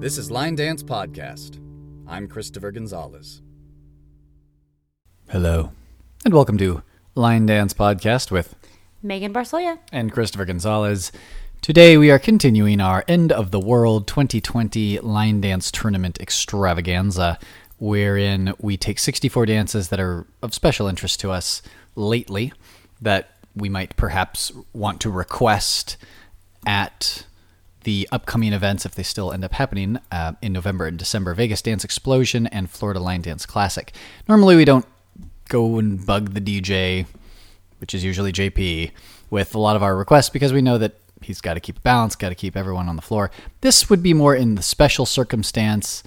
This is Line Dance Podcast. I'm Christopher Gonzalez. Hello, and welcome to Line Dance Podcast with Megan Barsoya. and Christopher Gonzalez. Today we are continuing our End of the World 2020 Line Dance Tournament extravaganza, wherein we take 64 dances that are of special interest to us lately that we might perhaps want to request at the upcoming events if they still end up happening uh, in November and December Vegas Dance Explosion and Florida Line Dance Classic. Normally we don't go and bug the DJ, which is usually JP, with a lot of our requests because we know that he's got to keep balance, got to keep everyone on the floor. This would be more in the special circumstance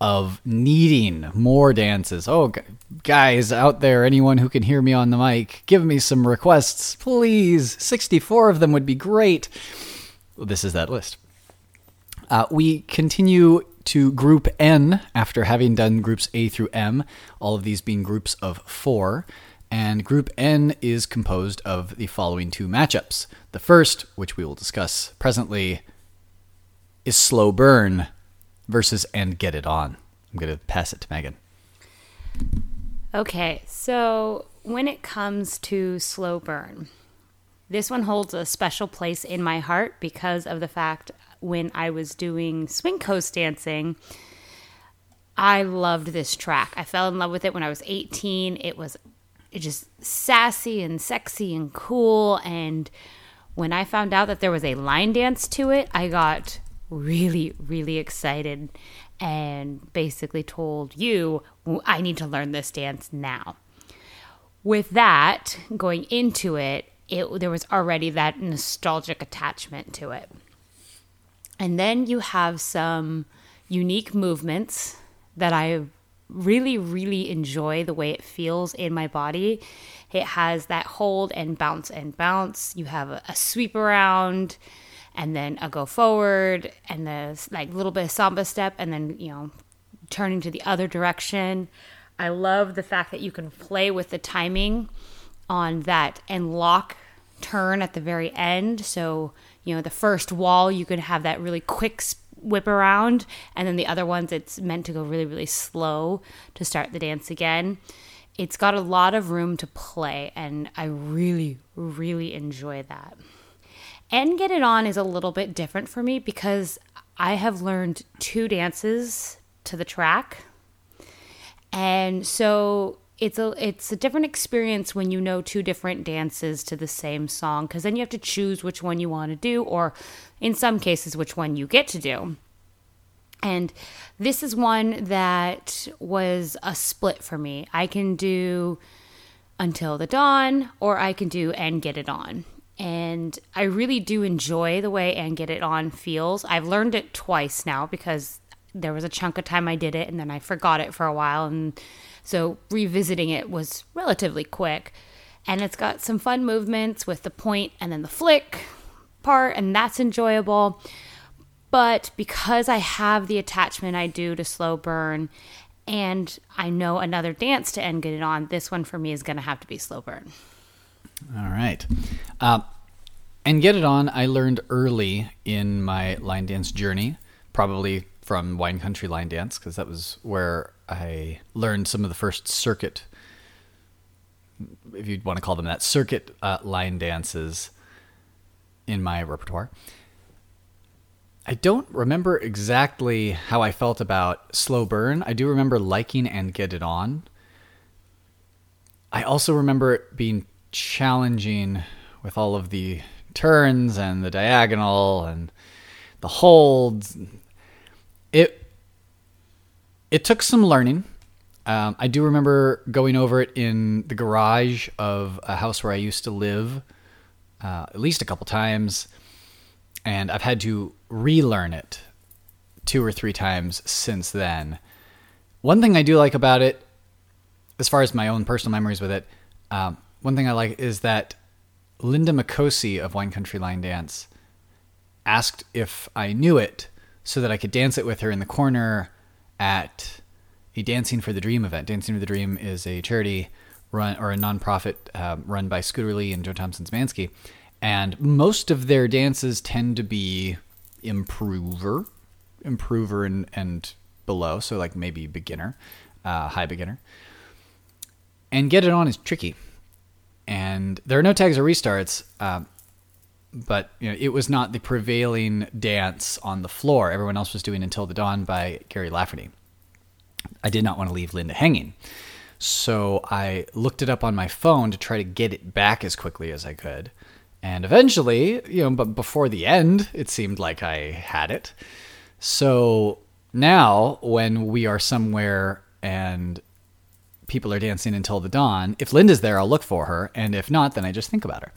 of needing more dances. Oh, guys out there, anyone who can hear me on the mic, give me some requests, please. 64 of them would be great. This is that list. Uh, we continue to Group N after having done groups A through M, all of these being groups of four. And Group N is composed of the following two matchups. The first, which we will discuss presently, is Slow Burn versus And Get It On. I'm going to pass it to Megan. Okay, so when it comes to slow burn, this one holds a special place in my heart because of the fact when I was doing swing coast dancing, I loved this track. I fell in love with it when I was 18. It was it just sassy and sexy and cool and when I found out that there was a line dance to it, I got really really excited and basically told you I need to learn this dance now. With that, going into it, it there was already that nostalgic attachment to it. And then you have some unique movements that I really, really enjoy the way it feels in my body. It has that hold and bounce and bounce. You have a, a sweep around and then a go forward and the like little bit of samba step and then, you know, turning to the other direction. I love the fact that you can play with the timing on that and lock turn at the very end. So, you know, the first wall, you can have that really quick whip around, and then the other ones, it's meant to go really, really slow to start the dance again. It's got a lot of room to play, and I really, really enjoy that. And Get It On is a little bit different for me because I have learned two dances to the track. And so it's a it's a different experience when you know two different dances to the same song because then you have to choose which one you want to do or in some cases which one you get to do. And this is one that was a split for me. I can do until the dawn or I can do and get it on. And I really do enjoy the way and get it on feels. I've learned it twice now because there was a chunk of time I did it and then I forgot it for a while and so revisiting it was relatively quick. And it's got some fun movements with the point and then the flick part and that's enjoyable. But because I have the attachment I do to slow burn and I know another dance to end get it on, this one for me is going to have to be slow burn. All right. Uh, and Get It On, I learned early in my line dance journey, probably from Wine Country Line Dance, because that was where I learned some of the first circuit, if you'd want to call them that, circuit uh, line dances in my repertoire. I don't remember exactly how I felt about Slow Burn. I do remember liking and Get It On. I also remember it being challenging with all of the turns and the diagonal and the holds. It it took some learning. Um, I do remember going over it in the garage of a house where I used to live uh, at least a couple times, and I've had to relearn it two or three times since then. One thing I do like about it, as far as my own personal memories with it, um, one thing I like is that Linda Makosi of Wine Country Line Dance asked if I knew it so that I could dance it with her in the corner at a Dancing for the Dream event. Dancing for the Dream is a charity run or a nonprofit um, run by Scooter Lee and Joe Thompson Szymanski, and most of their dances tend to be improver improver and, and below, so like maybe beginner, uh, high beginner. And get it on is tricky, and there are no tags or restarts. Um, but you know, it was not the prevailing dance on the floor. Everyone else was doing "Until the Dawn" by Gary Lafferty. I did not want to leave Linda hanging, so I looked it up on my phone to try to get it back as quickly as I could. And eventually, you know, but before the end, it seemed like I had it. So now, when we are somewhere and people are dancing until the dawn, if Linda's there, I'll look for her. And if not, then I just think about her.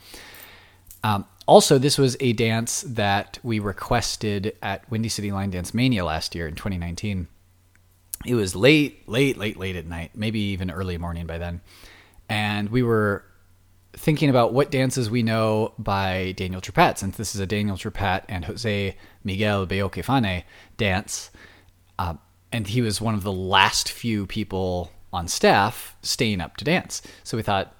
Um, also, this was a dance that we requested at Windy City Line Dance Mania last year in 2019. It was late, late, late, late at night, maybe even early morning by then. And we were thinking about what dances we know by Daniel Trepat, since this is a Daniel Trepat and Jose Miguel Belloque Vane dance. Uh, and he was one of the last few people on staff staying up to dance. So we thought,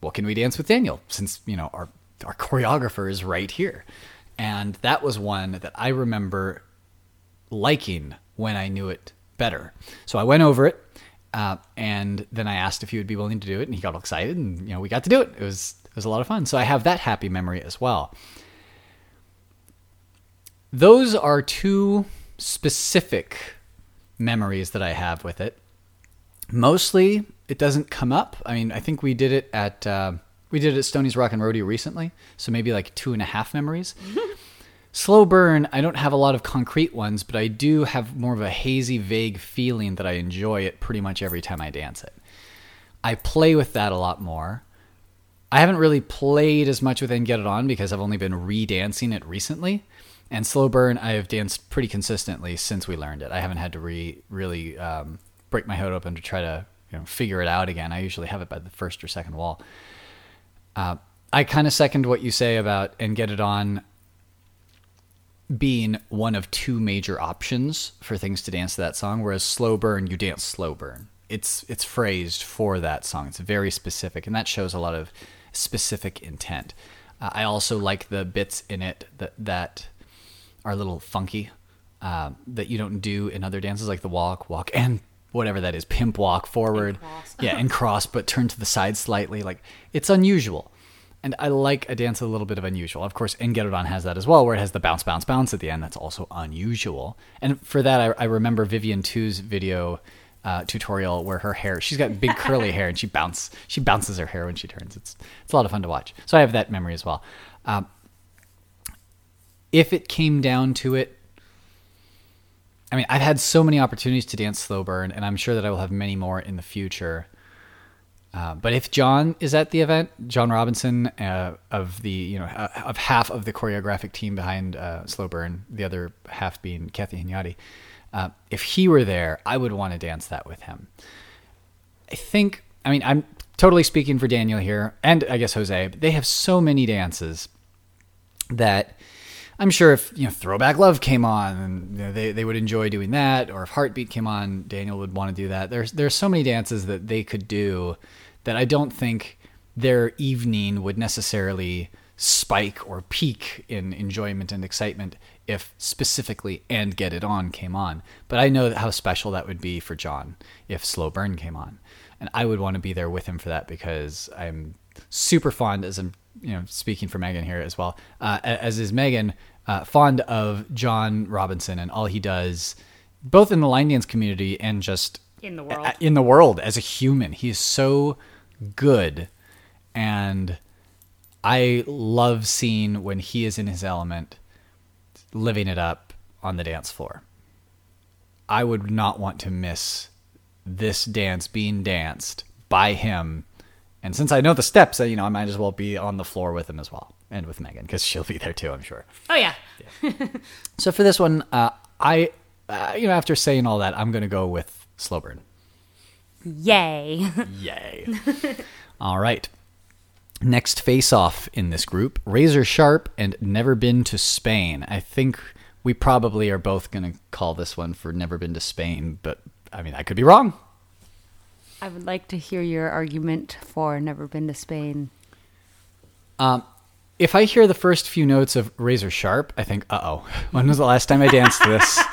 what can we dance with Daniel? Since, you know, our, our choreographer is right here. And that was one that I remember liking when I knew it better. So I went over it uh, and then I asked if he would be willing to do it, and he got all excited, and you know we got to do it. It was it was a lot of fun. So I have that happy memory as well. Those are two specific memories that I have with it. Mostly, it doesn't come up. I mean, I think we did it at uh, we did it at Stoney's Rock and Rodeo recently, so maybe like two and a half memories. Slow burn, I don't have a lot of concrete ones, but I do have more of a hazy, vague feeling that I enjoy it pretty much every time I dance it. I play with that a lot more. I haven't really played as much with and Get It On because I've only been re-dancing it recently. And slow burn, I have danced pretty consistently since we learned it. I haven't had to re really um, break my head open to try to you know, figure it out again. I usually have it by the first or second wall. Uh, I kind of second what you say about and Get It On being one of two major options for things to dance to that song, whereas slow burn, you dance slow burn. It's it's phrased for that song. It's very specific, and that shows a lot of specific intent. Uh, I also like the bits in it that that are a little funky uh, that you don't do in other dances, like the walk, walk, and whatever that is, pimp walk forward, yeah, and cross, but turn to the side slightly. Like it's unusual and I like a dance a little bit of unusual. Of course, En Get has that as well, where it has the bounce, bounce, bounce at the end. That's also unusual. And for that, I, I remember Vivian Tu's video uh, tutorial where her hair, she's got big curly hair, and she bounce, she bounces her hair when she turns. It's it's a lot of fun to watch. So I have that memory as well. Um, if it came down to it, I mean, I've had so many opportunities to dance slow burn, and I'm sure that I will have many more in the future. Uh, but if John is at the event, John Robinson uh, of the you know uh, of half of the choreographic team behind uh, Slow Burn, the other half being Kathy Hunyadi, uh, if he were there, I would want to dance that with him. I think. I mean, I'm totally speaking for Daniel here, and I guess Jose. They have so many dances that I'm sure if you know Throwback Love came on, and you know, they they would enjoy doing that, or if Heartbeat came on, Daniel would want to do that. There's there's so many dances that they could do that I don't think their evening would necessarily spike or peak in enjoyment and excitement if specifically and get it on came on. But i know how special that would be for john if slow burn came on. And i would want to be there with him for that because i'm super fond as i'm you know speaking for megan here as well uh, as is megan uh, fond of john robinson and all he does both in the line dance community and just in the world. in the world as a human. He is so good, and I love seeing when he is in his element, living it up on the dance floor. I would not want to miss this dance being danced by him. And since I know the steps, you know, I might as well be on the floor with him as well, and with Megan because she'll be there too, I'm sure. Oh yeah. So for this one, uh, I, uh, you know, after saying all that, I'm going to go with slow burn. Yay. Yay. All right. Next face off in this group Razor Sharp and Never Been to Spain. I think we probably are both going to call this one for Never Been to Spain, but I mean, I could be wrong. I would like to hear your argument for never been to Spain. Um, if I hear the first few notes of Razor Sharp, I think, uh oh, when was the last time I danced this?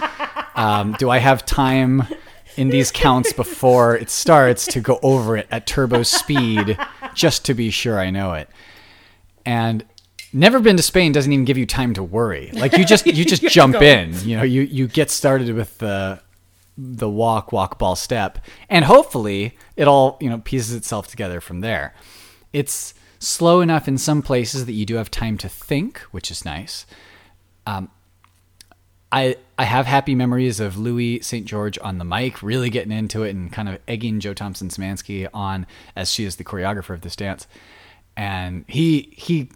Um, do I have time in these counts before it starts to go over it at turbo speed just to be sure I know it? And never been to Spain doesn't even give you time to worry. Like you just you just jump go. in. You know, you you get started with the the walk walk ball step and hopefully it all, you know, pieces itself together from there. It's slow enough in some places that you do have time to think, which is nice. Um, I I have happy memories of Louis St. George on the mic, really getting into it and kind of egging Joe Thompson Szymanski on as she is the choreographer of this dance. And he he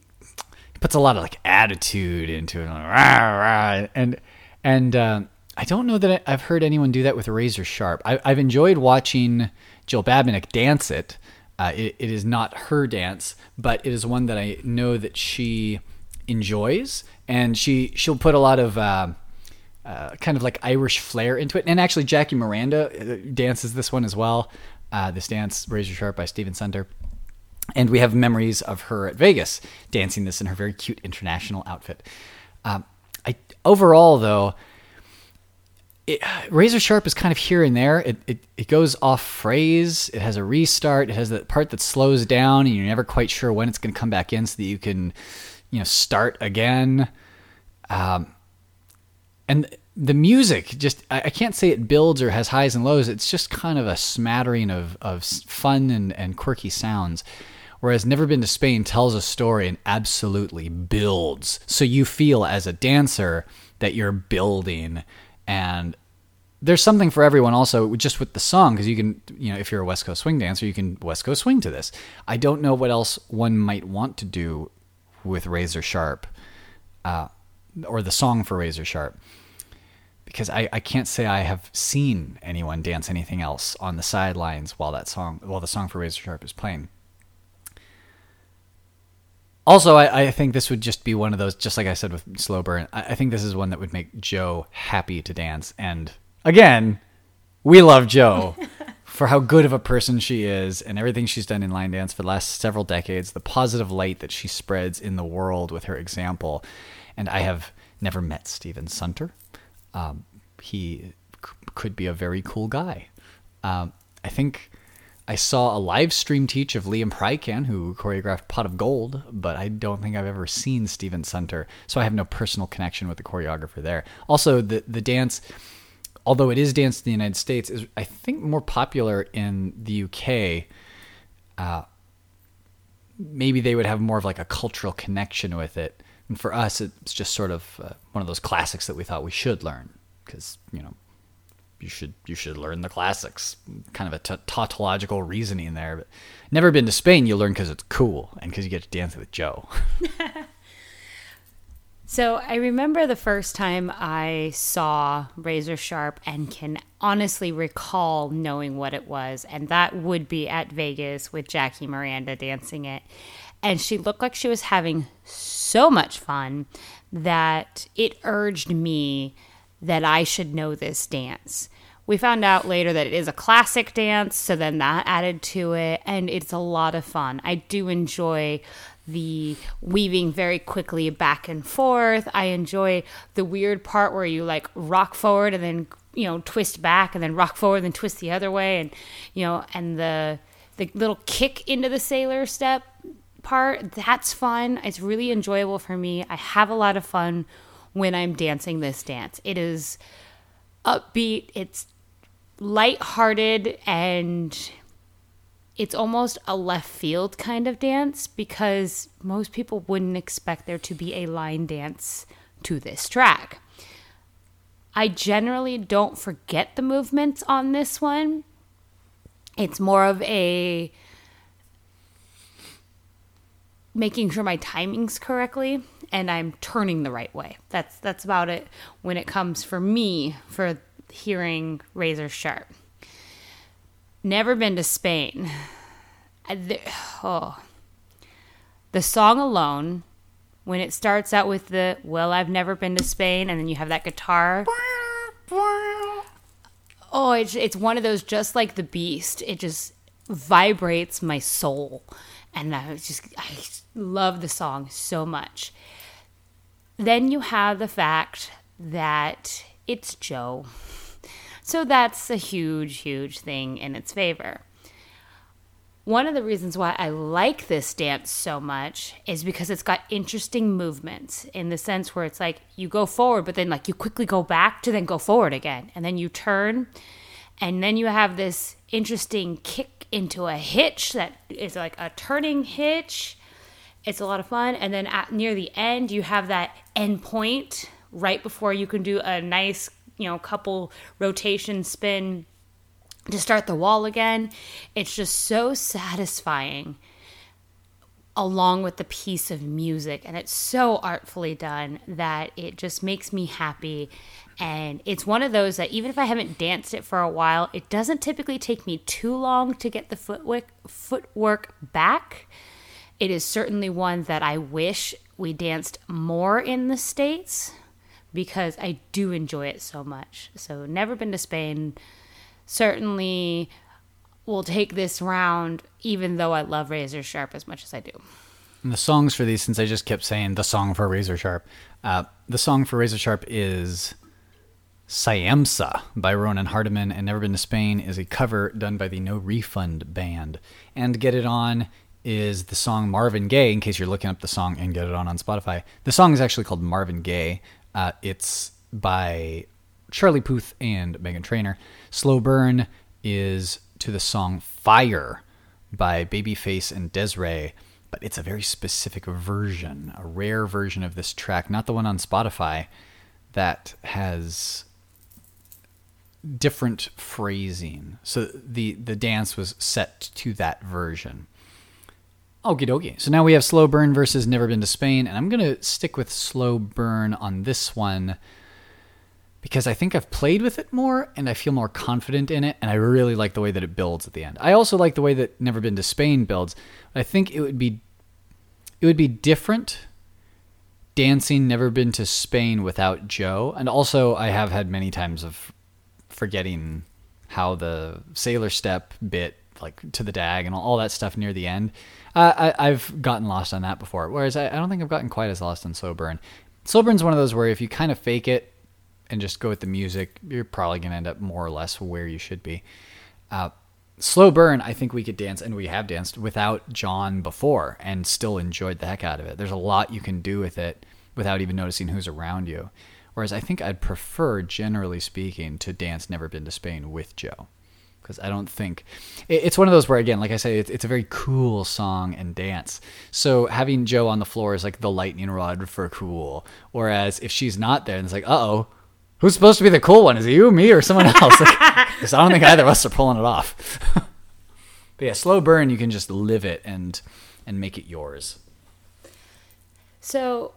puts a lot of like attitude into it, and and uh, I don't know that I've heard anyone do that with Razor Sharp. I, I've enjoyed watching Jill Babinec dance it. Uh, it. It is not her dance, but it is one that I know that she enjoys, and she she'll put a lot of. Uh, uh, kind of like Irish flair into it. And actually, Jackie Miranda uh, dances this one as well. Uh, this dance, Razor Sharp by Steven Sunter. And we have memories of her at Vegas dancing this in her very cute international outfit. Um, I overall though, it, Razor Sharp is kind of here and there. It, it it goes off phrase. It has a restart. It has that part that slows down, and you're never quite sure when it's going to come back in, so that you can, you know, start again. Um, and the music just I, I can't say it builds or has highs and lows it's just kind of a smattering of, of fun and, and quirky sounds whereas never been to spain tells a story and absolutely builds so you feel as a dancer that you're building and there's something for everyone also just with the song because you can you know if you're a west coast swing dancer you can west coast swing to this i don't know what else one might want to do with razor sharp uh, or the song for razor sharp because I, I can't say I have seen anyone dance anything else on the sidelines while that song while the song for Razor Sharp is playing. Also, I, I think this would just be one of those, just like I said with Slow Burn, I, I think this is one that would make Joe happy to dance. And again, we love Joe for how good of a person she is and everything she's done in line dance for the last several decades, the positive light that she spreads in the world with her example. And I have never met Steven Sunter. Um, he c- could be a very cool guy. Um, I think I saw a live stream teach of Liam Hrycan, who choreographed Pot of Gold, but I don't think I've ever seen Steven Sunter, so I have no personal connection with the choreographer there. Also, the the dance, although it is danced in the United States, is I think more popular in the UK. Uh, maybe they would have more of like a cultural connection with it. And for us, it's just sort of uh, one of those classics that we thought we should learn because you know you should you should learn the classics. Kind of a t- tautological reasoning there. But never been to Spain, you learn because it's cool and because you get to dance with Joe. So I remember the first time I saw Razor Sharp and can honestly recall knowing what it was. And that would be at Vegas with Jackie Miranda dancing it. And she looked like she was having so much fun that it urged me that I should know this dance. We found out later that it is a classic dance, so then that added to it, and it's a lot of fun. I do enjoy the weaving very quickly back and forth. I enjoy the weird part where you like rock forward and then you know twist back and then rock forward and twist the other way and you know and the the little kick into the sailor step part that's fun. It's really enjoyable for me. I have a lot of fun when I'm dancing this dance. It is upbeat, it's lighthearted and it's almost a left field kind of dance because most people wouldn't expect there to be a line dance to this track. I generally don't forget the movements on this one. It's more of a making sure my timing's correctly and I'm turning the right way. That's that's about it when it comes for me for hearing razor sharp. Never been to Spain. I- the- oh. The song alone, when it starts out with the "Well, I've never been to Spain," and then you have that guitar. Oh, it's it's one of those just like the Beast. It just vibrates my soul, and I just I love the song so much. Then you have the fact that it's Joe. So that's a huge, huge thing in its favor. One of the reasons why I like this dance so much is because it's got interesting movements in the sense where it's like you go forward, but then like you quickly go back to then go forward again. And then you turn, and then you have this interesting kick into a hitch that is like a turning hitch. It's a lot of fun. And then at near the end, you have that end point right before you can do a nice, you know, a couple rotation spin to start the wall again. It's just so satisfying along with the piece of music and it's so artfully done that it just makes me happy and it's one of those that even if I haven't danced it for a while, it doesn't typically take me too long to get the footwork footwork back. It is certainly one that I wish we danced more in the states because I do enjoy it so much. So never been to Spain certainly will take this round, even though I love Razor Sharp as much as I do. And the songs for these, since I just kept saying the song for Razor Sharp, uh, the song for Razor Sharp is Siamsa by Ronan Hardiman, and Never Been to Spain is a cover done by the No Refund Band. And Get It On is the song Marvin Gaye, in case you're looking up the song and Get It On on Spotify. The song is actually called Marvin Gaye. Uh, it's by Charlie Puth and Meghan Trainor. Slow Burn is to the song Fire by Babyface and Des'ree, but it's a very specific version, a rare version of this track, not the one on Spotify that has different phrasing. So the the dance was set to that version. Okie dokie. So now we have Slow Burn versus Never Been to Spain, and I'm gonna stick with Slow Burn on this one because I think I've played with it more and I feel more confident in it and I really like the way that it builds at the end. I also like the way that Never Been to Spain builds. But I think it would be it would be different dancing Never Been to Spain without Joe. And also I have had many times of forgetting how the sailor step bit like to the dag and all that stuff near the end. Uh, I, have gotten lost on that before, whereas I, I, don't think I've gotten quite as lost on Slow Burn. Slow Burn's one of those where if you kind of fake it and just go with the music, you're probably going to end up more or less where you should be. Uh, Slow Burn, I think we could dance, and we have danced without John before and still enjoyed the heck out of it. There's a lot you can do with it without even noticing who's around you. Whereas I think I'd prefer, generally speaking, to dance Never Been to Spain with Joe. Because I don't think it's one of those where, again, like I say, it's, it's a very cool song and dance. So having Joe on the floor is like the lightning rod for cool. Whereas if she's not there, and it's like, uh oh, Who's supposed to be the cool one? Is it you, me, or someone else? Like, I don't think either of us are pulling it off. but yeah, slow burn. You can just live it and and make it yours. So,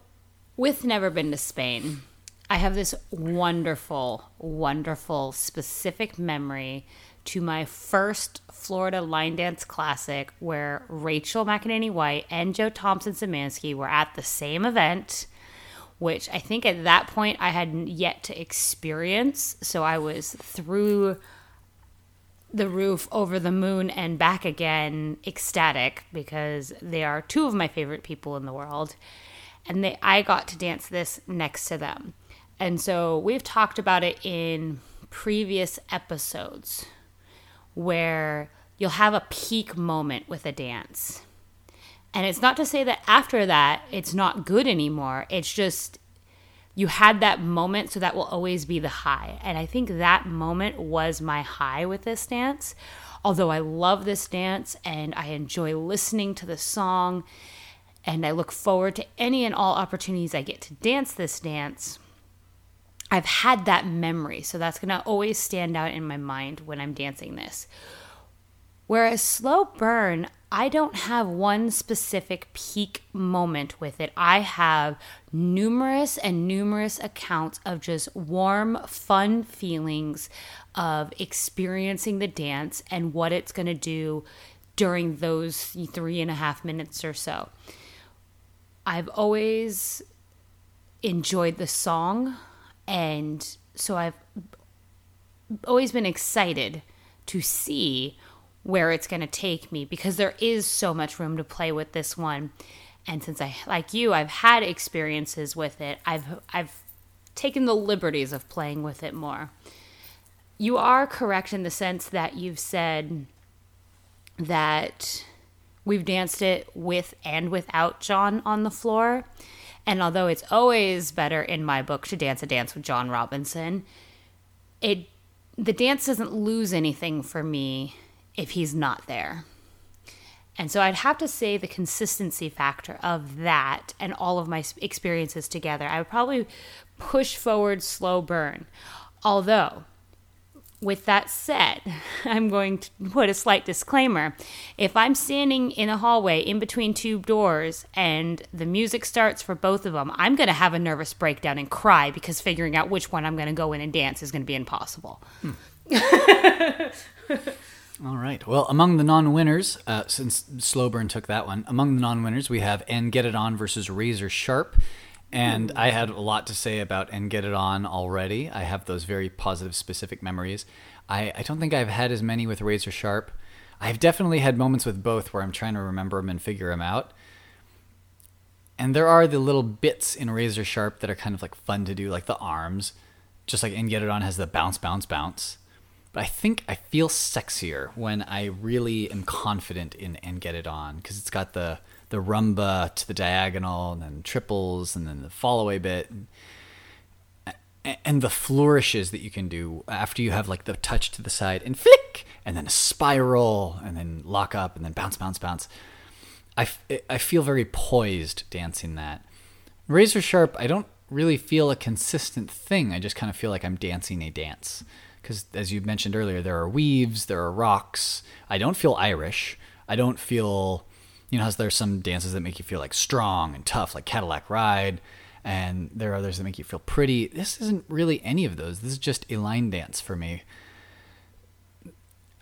with never been to Spain, I have this wonderful, wonderful, specific memory to my first Florida line dance classic where Rachel McEnaney White and Joe Thompson Szymanski were at the same event which I think at that point I had yet to experience. So I was through the roof, over the moon, and back again, ecstatic because they are two of my favorite people in the world. And they, I got to dance this next to them. And so we've talked about it in previous episodes where you'll have a peak moment with a dance and it's not to say that after that it's not good anymore. It's just you had that moment, so that will always be the high. And I think that moment was my high with this dance. Although I love this dance and I enjoy listening to the song, and I look forward to any and all opportunities I get to dance this dance. I've had that memory, so that's gonna always stand out in my mind when I'm dancing this. Whereas Slow Burn, I don't have one specific peak moment with it. I have numerous and numerous accounts of just warm, fun feelings of experiencing the dance and what it's going to do during those three and a half minutes or so. I've always enjoyed the song, and so I've always been excited to see where it's going to take me because there is so much room to play with this one. And since I like you, I've had experiences with it. I've I've taken the liberties of playing with it more. You are correct in the sense that you've said that we've danced it with and without John on the floor. And although it's always better in my book to dance a dance with John Robinson, it the dance doesn't lose anything for me if he's not there. And so I'd have to say the consistency factor of that and all of my experiences together. I would probably push forward slow burn. Although with that said, I'm going to put a slight disclaimer. If I'm standing in a hallway in between two doors and the music starts for both of them, I'm going to have a nervous breakdown and cry because figuring out which one I'm going to go in and dance is going to be impossible. Hmm. All right. Well, among the non-winners, uh, since Slowburn took that one, among the non-winners we have "And Get It On" versus Razor Sharp. And I had a lot to say about and get it on already. I have those very positive, specific memories. I, I don't think I've had as many with Razor Sharp. I've definitely had moments with both where I'm trying to remember them and figure them out. And there are the little bits in Razor Sharp that are kind of like fun to do, like the arms, just like and get it on has the bounce, bounce, bounce. But I think I feel sexier when I really am confident in and get it on because it's got the the rumba to the diagonal, and then triples, and then the fall away bit. And, and the flourishes that you can do after you have like the touch to the side and flick, and then a spiral, and then lock up, and then bounce, bounce, bounce. I, I feel very poised dancing that. Razor Sharp, I don't really feel a consistent thing. I just kind of feel like I'm dancing a dance. Because as you mentioned earlier, there are weaves, there are rocks. I don't feel Irish. I don't feel you know, there's some dances that make you feel like strong and tough, like Cadillac Ride, and there are others that make you feel pretty. This isn't really any of those. This is just a line dance for me.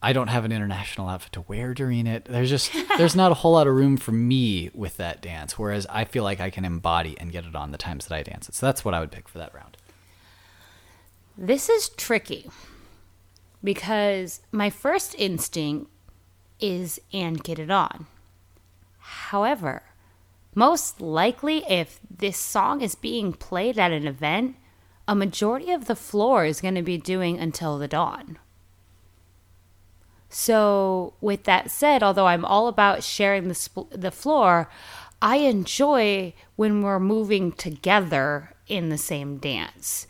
I don't have an international outfit to wear during it. There's just there's not a whole lot of room for me with that dance. Whereas I feel like I can embody and get it on the times that I dance it. So that's what I would pick for that round. This is tricky because my first instinct is and get it on. However, most likely, if this song is being played at an event, a majority of the floor is going to be doing Until the Dawn. So, with that said, although I'm all about sharing the, sp- the floor, I enjoy when we're moving together in the same dance.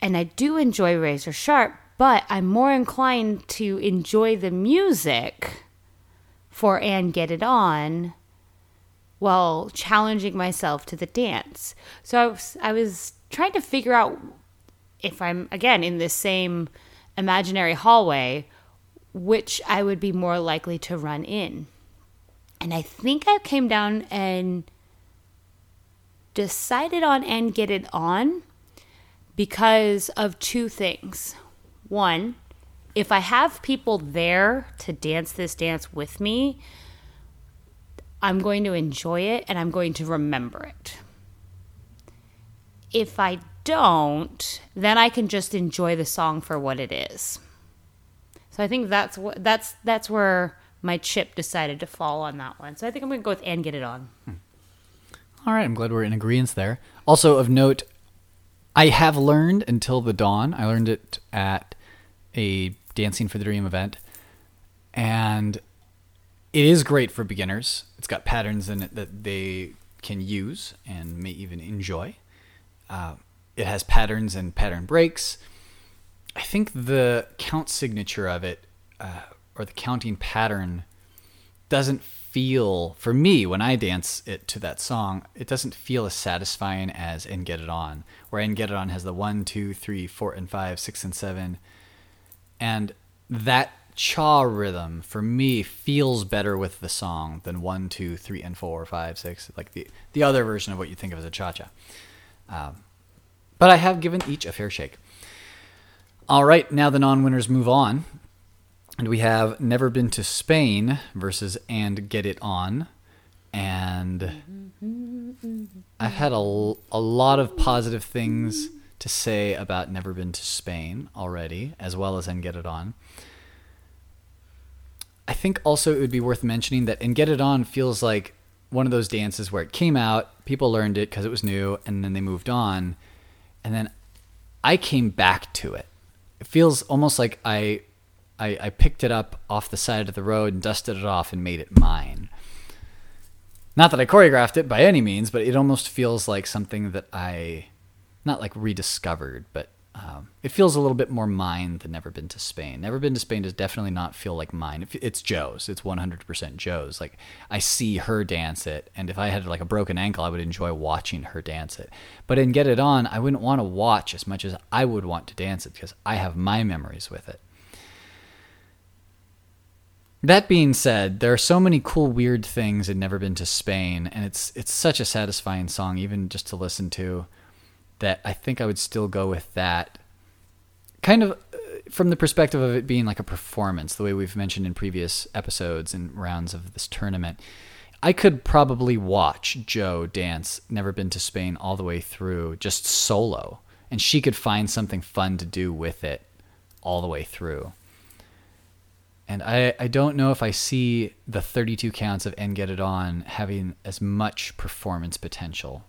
And I do enjoy Razor Sharp, but I'm more inclined to enjoy the music for and get it on while challenging myself to the dance. So I was, I was trying to figure out if I'm again in this same imaginary hallway, which I would be more likely to run in. And I think I came down and decided on and get it on because of two things. One, if I have people there to dance this dance with me, I'm going to enjoy it and I'm going to remember it. If I don't, then I can just enjoy the song for what it is. So I think that's what that's that's where my chip decided to fall on that one. So I think I'm going to go with and get it on. Hmm. All right, I'm glad we're in agreement there. Also of note, I have learned until the dawn. I learned it at a Dancing for the Dream event. And it is great for beginners. It's got patterns in it that they can use and may even enjoy. Uh, it has patterns and pattern breaks. I think the count signature of it, uh, or the counting pattern, doesn't feel, for me, when I dance it to that song, it doesn't feel as satisfying as And Get It On, where And Get It On has the one, two, three, four, and five, six, and seven and that cha rhythm for me feels better with the song than one, two, three, and four, five, six, like the the other version of what you think of as a cha cha. Um, but I have given each a fair shake. All right, now the non-winners move on, and we have "Never Been to Spain" versus "And Get It On," and I've had a a lot of positive things to say about Never Been to Spain already, as well as And Get It On. I think also it would be worth mentioning that And Get It On feels like one of those dances where it came out, people learned it because it was new, and then they moved on, and then I came back to it. It feels almost like I, I, I picked it up off the side of the road and dusted it off and made it mine. Not that I choreographed it by any means, but it almost feels like something that I, not like rediscovered, but um, it feels a little bit more mine than Never Been to Spain. Never Been to Spain does definitely not feel like mine. It's Joe's. It's 100% Joe's. Like I see her dance it, and if I had like a broken ankle, I would enjoy watching her dance it. But in Get It On, I wouldn't want to watch as much as I would want to dance it because I have my memories with it. That being said, there are so many cool, weird things in Never Been to Spain, and it's it's such a satisfying song, even just to listen to, that I think I would still go with that. Kind of uh, from the perspective of it being like a performance, the way we've mentioned in previous episodes and rounds of this tournament. I could probably watch Joe dance Never Been to Spain all the way through just solo, and she could find something fun to do with it all the way through. And I, I don't know if I see the 32 counts of And Get It On having as much performance potential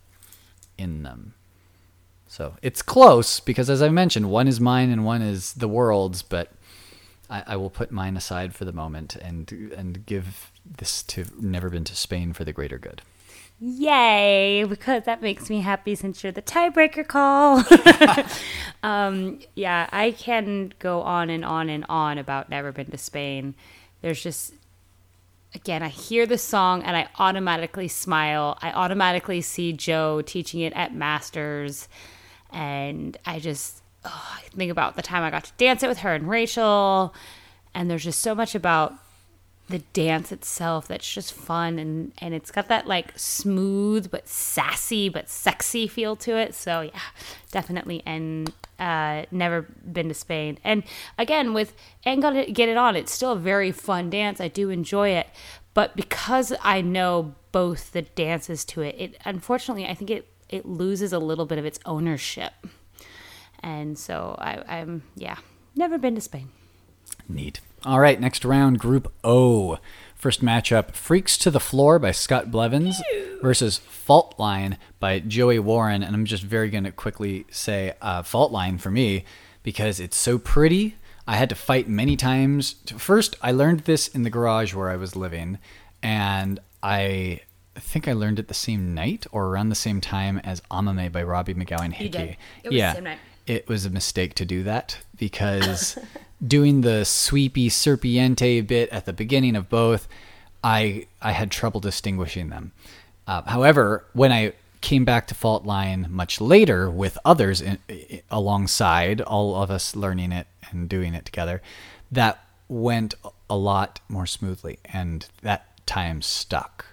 in them. So it's close because, as I mentioned, one is mine and one is the world's, but I, I will put mine aside for the moment and and give this to Never Been to Spain for the greater good. Yay, because that makes me happy since you're the tiebreaker call. um, yeah, I can go on and on and on about Never Been to Spain. There's just, again, I hear the song and I automatically smile. I automatically see Joe teaching it at Masters. And I just oh, I think about the time I got to dance it with her and Rachel. And there's just so much about the dance itself that's just fun. And and it's got that like smooth but sassy but sexy feel to it. So yeah definitely. And uh never been to spain. And again with and got to get it on it's still a very fun dance. I do enjoy it. But because i know both the dances to it it unfortunately i think it it loses a little bit of its ownership and so i i'm yeah never been to spain Neat. All right, next round, Group O. First matchup Freaks to the Floor by Scott Blevins versus Fault Line by Joey Warren. And I'm just very going to quickly say uh, Fault Line for me because it's so pretty. I had to fight many times. First, I learned this in the garage where I was living, and I think I learned it the same night or around the same time as Amame by Robbie McGowan Hickey. You. It was yeah, the same night. it was a mistake to do that because doing the sweepy serpiente bit at the beginning of both, I I had trouble distinguishing them. Uh, however, when I came back to Fault Line much later with others in, i alongside, all of us learning it and doing it together, that went a lot more smoothly, and that time stuck.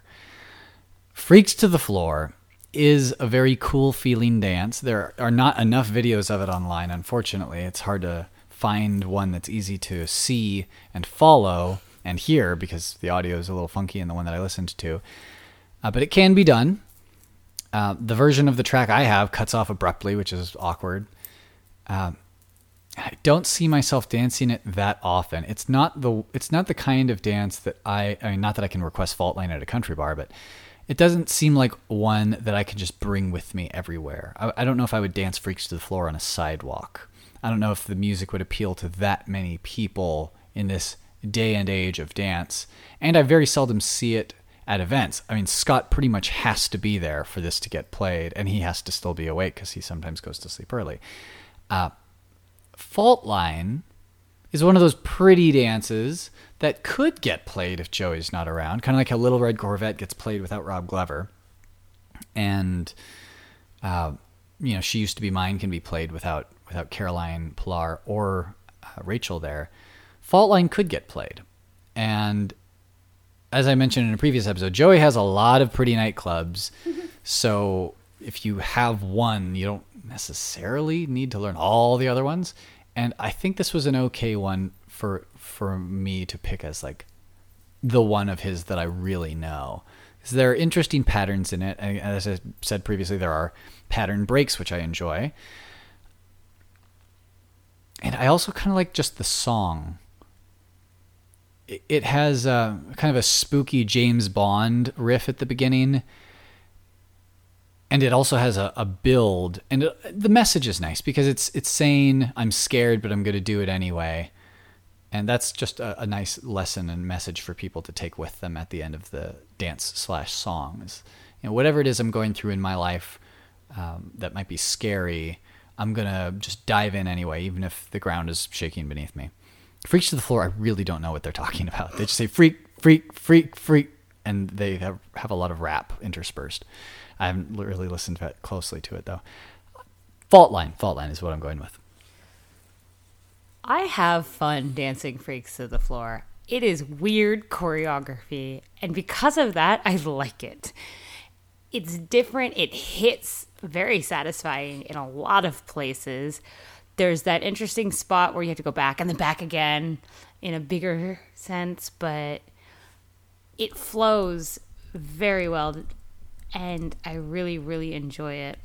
Freaks to the Floor is a very cool feeling dance. There are not enough videos of it online, unfortunately. It's hard to find one that's easy to see and follow and hear because the audio is a little funky in the one that I listened to. Uh, but it can be done. Uh, the version of the track I have cuts off abruptly, which is awkward. Um, I don't see myself dancing it that often. It's not the it's not the kind of dance that I I mean not that I can request fault line at a country bar, but it doesn't seem like one that I can just bring with me everywhere. I, I don't know if I would dance freaks to the floor on a sidewalk. I don't know if the music would appeal to that many people in this day and age of dance. And I very seldom see it at events. I mean, Scott pretty much has to be there for this to get played, and he has to still be awake because he sometimes goes to sleep early. Uh, Fault Line is one of those pretty dances that could get played if Joey's not around, kind of like how Little Red Corvette gets played without Rob Glover. And, uh, you know, She Used to Be Mine can be played without without Caroline Pilar or uh, Rachel there. Fault Line could get played. And as I mentioned in a previous episode, Joey has a lot of pretty nightclubs. so if you have one, you don't necessarily need to learn all the other ones. And I think this was an okay one for for me to pick as like the one of his that I really know. Because there are interesting patterns in it. As I said previously, there are pattern breaks, which I enjoy. And I also kind of like just the song. it- has uh, kind of a spooky James Bond riff at the beginning, and it also has a, a build. And it, the message is nice because it's it's saying I'm scared, but I'm going to do it anyway. And that's just a, a nice lesson and message for people to take with them at the end of the dance slash songs. You know, whatever it is I'm going through in my life um, that might be scary, I'm gonna just dive in anyway, even if the ground is shaking beneath me. Freaks to the floor, I really don't know what they're talking about. They just say freak, freak, freak, freak, and they have, have a lot of rap interspersed. I haven't really listened closely to it though. Fault line, fault line is what I'm going with. I have fun dancing freaks to the floor. It is weird choreography, and because of that, I like it. It's different, it hits very satisfying in a lot of places. There's that interesting spot where you have to go back and then back again in a bigger sense, but it flows very well, and I really, really enjoy it.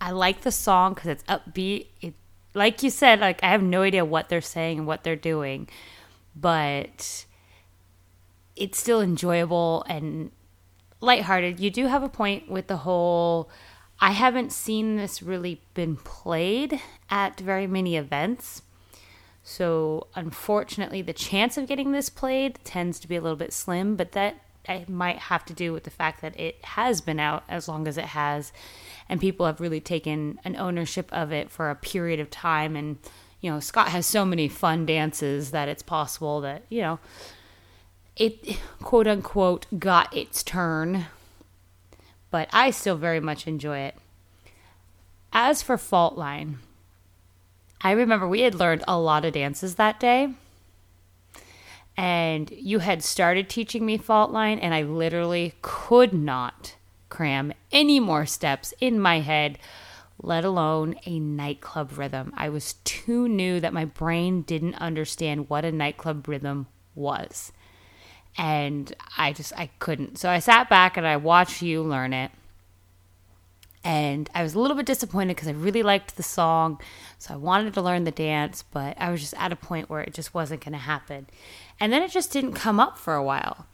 I like the song because it's upbeat. It, like you said, like I have no idea what they're saying and what they're doing, but it's still enjoyable and lighthearted. You do have a point with the whole. I haven't seen this really been played at very many events. So, unfortunately, the chance of getting this played tends to be a little bit slim, but that it might have to do with the fact that it has been out as long as it has, and people have really taken an ownership of it for a period of time. And, you know, Scott has so many fun dances that it's possible that, you know, it quote unquote got its turn, but I still very much enjoy it. As for Fault Line, I remember we had learned a lot of dances that day. And you had started teaching me Fault Line, and I literally could not cram any more steps in my head, let alone a nightclub rhythm. I was too new that my brain didn't understand what a nightclub rhythm was. And I just, I couldn't. So I sat back and I watched you learn it and I was a little bit disappointed because I really liked the song, so I wanted to learn the dance, but I was just at a point where it just wasn't going to happen. And then it just didn't come up for a while.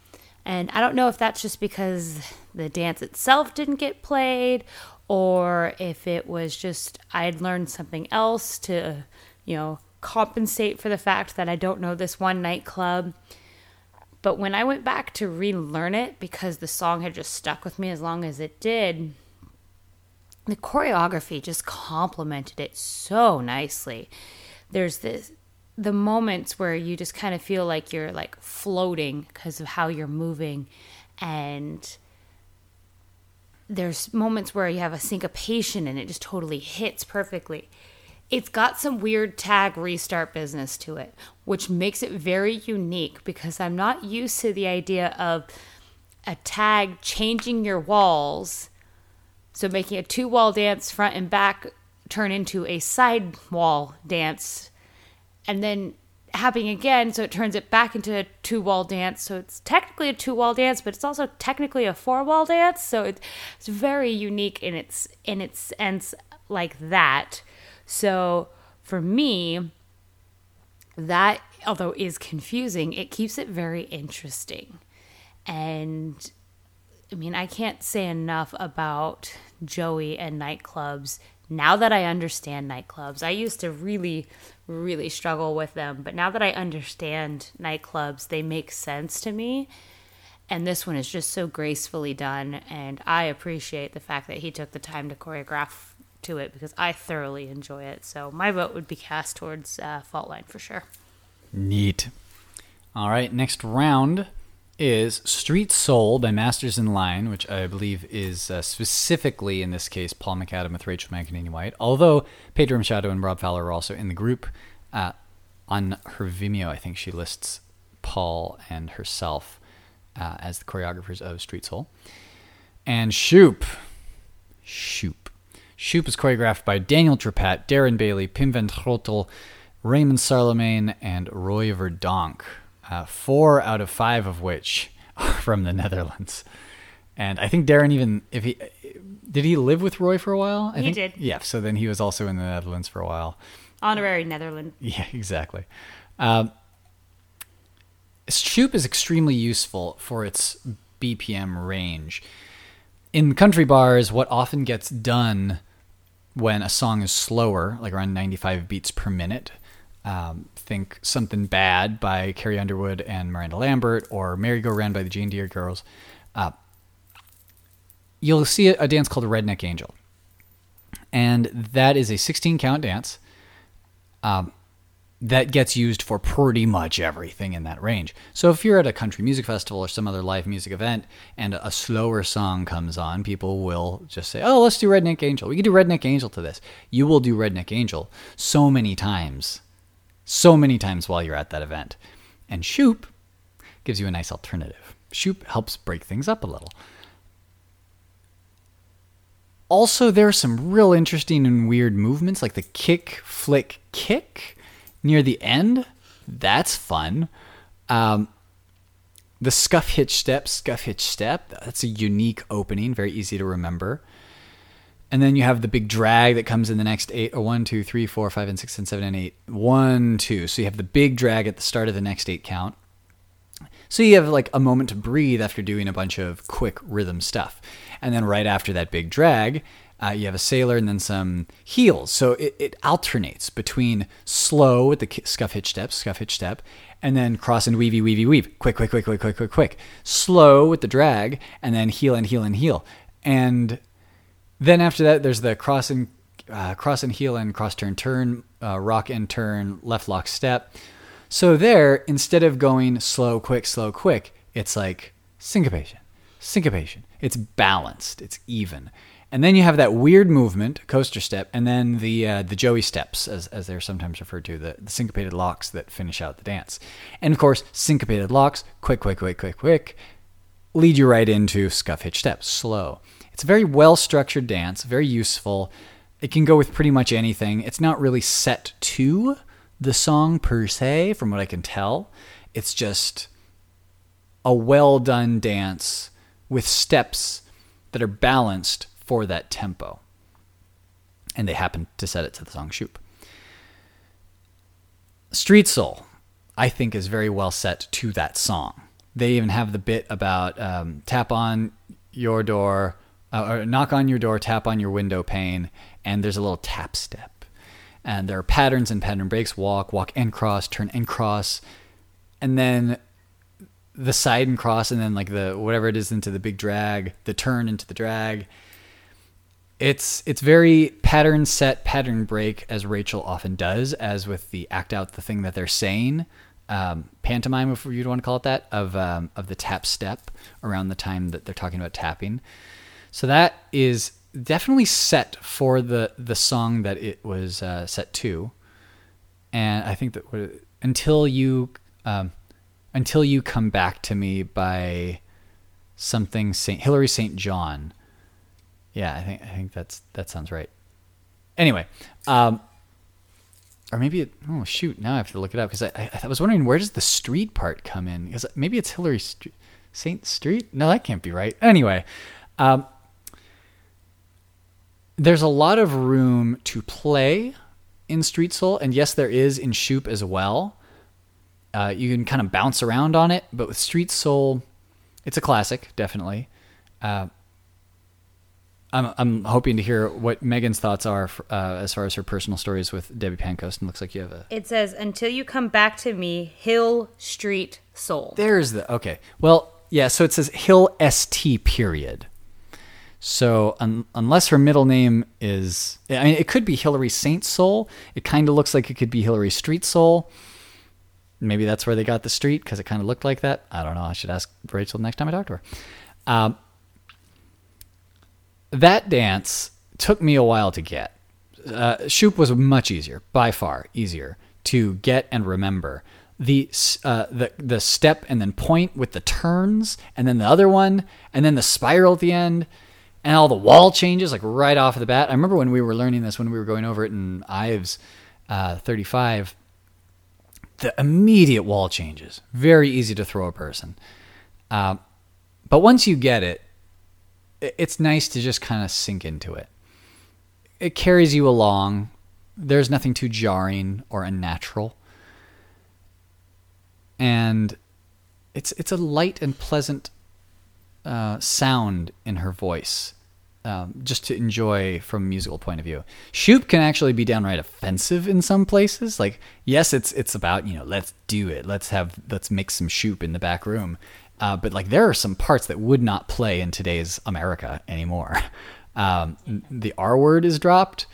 And I don't know if that's just because the dance itself didn't get played or if it was just I had learned something else to, you know, compensate for the fact that I don't know this one nightclub. But when I went back to relearn it because the song had just stuck with me as long as it did, the choreography just complemented it so nicely. There's this the moments where you just kind of feel like you're like floating because of how you're moving and there's moments where you have a syncopation and it just totally hits perfectly. It's got some weird tag restart business to it, which makes it very unique because I'm not used to the idea of a tag changing your walls so making a two wall dance front and back turn into a side wall dance. And then happening again so it turns it back into a two wall dance. So it's technically a two wall dance but it's also technically a four wall dance. So it's, it's very unique in its in its sense like that. So for me that although is confusing it keeps it very interesting. And I mean, I can't say enough about Joey and nightclubs now that I understand nightclubs. I used to really, really struggle with them, but now that I understand nightclubs, they make sense to me. And this one is just so gracefully done, and I appreciate the fact that he took the time to choreograph to it because I thoroughly enjoy it. So my vote would be cast towards uh, Fault Line for sure. Neat. All right, next round is Street Soul by Masters in Line, which I believe is uh, specifically in this case Paul McAdam with Rachel McEnaney White. Although Pedro Machado and Rob Fowler are also in the group. Uh, on her Vimeo, I think she lists Paul and herself uh, as the choreographers of Street Soul. And Shoop. Shoop. Shoop is choreographed by Daniel Trepat, Darren Bailey, Pim van Raymond Sarlemijn, and Roy Verdonk uh, four out of five of which are from the Netherlands. And I think Darren even if he did he live with Roy for a while? I He think, did. Yeah, so then he was also in the Netherlands for a while. Honorary Netherlands. Yeah, exactly. Um, Shoop is extremely useful for its BPM range. In country bars, what often gets done when a song is slower, like around 95 beats per minute, um, think Something Bad by Carrie Underwood and Miranda Lambert or Merry Go Round by the JaneDear Girls, uh, you'll see a, a dance called Redneck Angel. And that is a 16 count dance. Um, that gets used for pretty much everything in that range. So if you're at a country music festival or some other live music event and a slower song comes on, people will just say, "Oh, let's do Redneck Angel. We can do Redneck Angel to this." You will do Redneck Angel so many times. So many times while you're at that event. And Shoop gives you a nice alternative. Shoop helps break things up a little. Also, there are some real interesting and weird movements like the kick, flick, kick near the end. That's fun. Um, the scuff hitch step, scuff hitch step. That's a unique opening, very easy to remember. And then you have the big drag that comes in the next eight, or one, two, three, four, five, and six, and seven, and eight. One, two. So you have the big drag at the start of the next eight count. So you have like a moment to breathe after doing a bunch of quick rhythm stuff. And then right after that big drag, uh, you have a sailor and then some heels. So it, it alternates between slow with the scuff hitch step, scuff hitch step, and then cross and weavy, weavy, weave. Quick, quick, quick, quick, quick, quick, quick. Slow with the drag, and then heel and heel and heel. And then after that, there's the cross and uh, cross and heel and cross turn turn, uh, rock and turn, left lock step. So there, instead of going slow, quick, slow, quick, it's like syncopation, syncopation. It's balanced, it's even. And then you have that weird movement, coaster step, and then the uh, the Joey steps, as, as they're sometimes referred to, the, the syncopated locks that finish out the dance. And of course, syncopated locks, quick, quick, quick, quick, quick, lead you right into scuff hitch steps, slow. It's a very well structured dance, very useful. It can go with pretty much anything. It's not really set to the song per se, from what I can tell. It's just a well done dance with steps that are balanced for that tempo. And they happen to set it to the song Shoop. Street Soul, I think, is very well set to that song. They even have the bit about um, tap on your door, uh, or knock on your door, tap on your window pane, and there's a little tap step. And there are patterns and pattern breaks walk, walk and cross, turn and cross. And then the side and cross, and then like the whatever it is into the big drag, the turn into the drag it's it's very pattern set, pattern break, as Rachel often does, as with the act out the thing that they're saying, um, pantomime, if you'd want to call it that, of um, of the tap step around the time that they're talking about tapping. So that is definitely set for the the song that it was uh, set to, and I think that until you um, until you come back to me by something Saint Hilary Saint John yeah, I think I think that's that sounds right. Anyway, um, or maybe it. Oh shoot! Now I have to look it up because I, I, I was wondering where does the street part come in? Because maybe it's Hillary Street, Saint Street. No, that can't be right. Anyway, um, there's a lot of room to play in Street Soul, and yes, there is in Shoop as well. Uh, you can kind of bounce around on it, but with Street Soul, it's a classic, definitely. Uh, I'm I'm hoping to hear what Megan's thoughts are uh, as far as her personal stories with Debbie Pancoast. And looks like you have a. It says until you come back to me, Hill Street Soul. There's the okay. Well, yeah. So it says Hill St. Period. So un, unless her middle name is, I mean, it could be Hillary Saint Soul. It kind of looks like it could be Hillary Street Soul. Maybe that's where they got the street because it kind of looked like that. I don't know. I should ask Rachel next time I talk to her. Um, that dance took me a while to get. Uh, Shoop was much easier, by far easier to get and remember. The uh, the the step and then point with the turns, and then the other one, and then the spiral at the end, and all the wall changes like right off the bat. I remember when we were learning this when we were going over it in Ives uh, 35. The immediate wall changes, very easy to throw a person. Uh, but once you get it, it's nice to just kind of sink into it. It carries you along. There's nothing too jarring or unnatural. and it's it's a light and pleasant uh, sound in her voice. Um, just to enjoy from a musical point of view. Shoop can actually be downright offensive in some places. Like, yes, it's it's about you know let's do it, let's have let's make some Shoop in the back room, uh, but like there are some parts that would not play in today's America anymore. Um, the R word is dropped.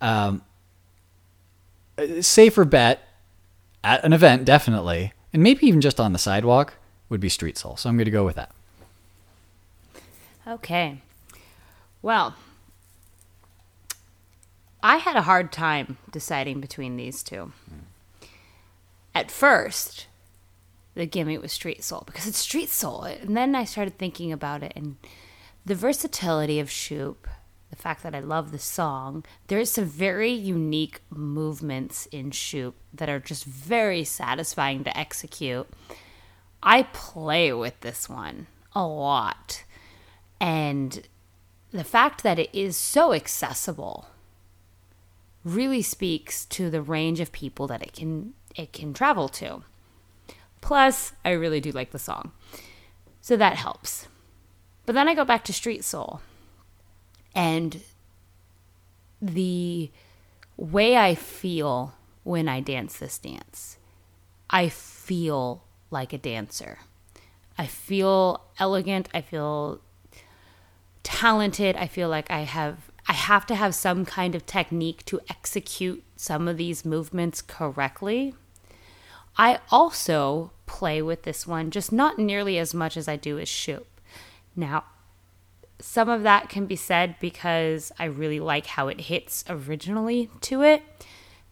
Um, safer bet at an event, definitely, and maybe even just on the sidewalk would be Street Soul. So I'm going to go with that. Okay. Well, I had a hard time deciding between these two. At first, the gimme was Street Soul because it's Street Soul. And then I started thinking about it and the versatility of Shoop, the fact that I love the song. There's some very unique movements in Shoop that are just very satisfying to execute. I play with this one a lot. And the fact that it is so accessible really speaks to the range of people that it can it can travel to. Plus, I really do like the song. So that helps. But then I go back to Street Soul. And the way I feel when I dance this dance, I feel like a dancer. I feel elegant. I feel talented. I feel like I have I have to have some kind of technique to execute some of these movements correctly. I also play with this one, just not nearly as much as I do as Shoop. Now, some of that can be said because I really like how it hits originally to it,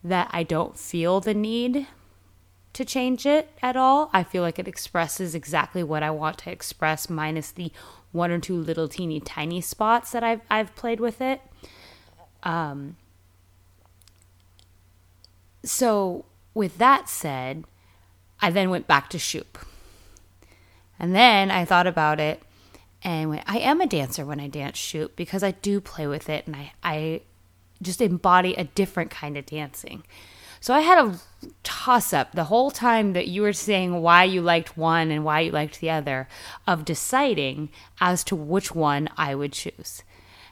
that I don't feel the need to change it at all. I feel like it expresses exactly what I want to express, minus the one or two little teeny tiny spots that I've I've played with it. Um, so with that said, I then went back to Shoop. And then I thought about it and went, I am a dancer when I dance Shoop because I do play with it and I, I just embody a different kind of dancing. So I had a toss up the whole time that you were saying why you liked one and why you liked the other of deciding as to which one I would choose.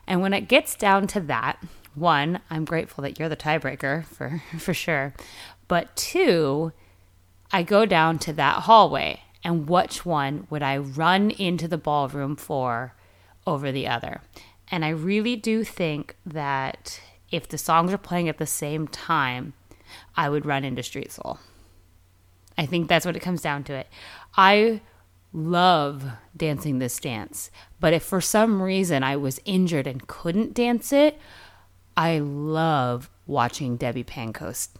And when it gets down to that, one, I'm grateful that you're the tiebreaker for for sure. But two, I go down to that hallway and which one would I run into the ballroom for over the other? And I really do think that if the songs are playing at the same time, I would run into Street Soul. I think that's what it comes down to it. I love dancing this dance, but if for some reason I was injured and couldn't dance it, I love watching Debbie Pancoast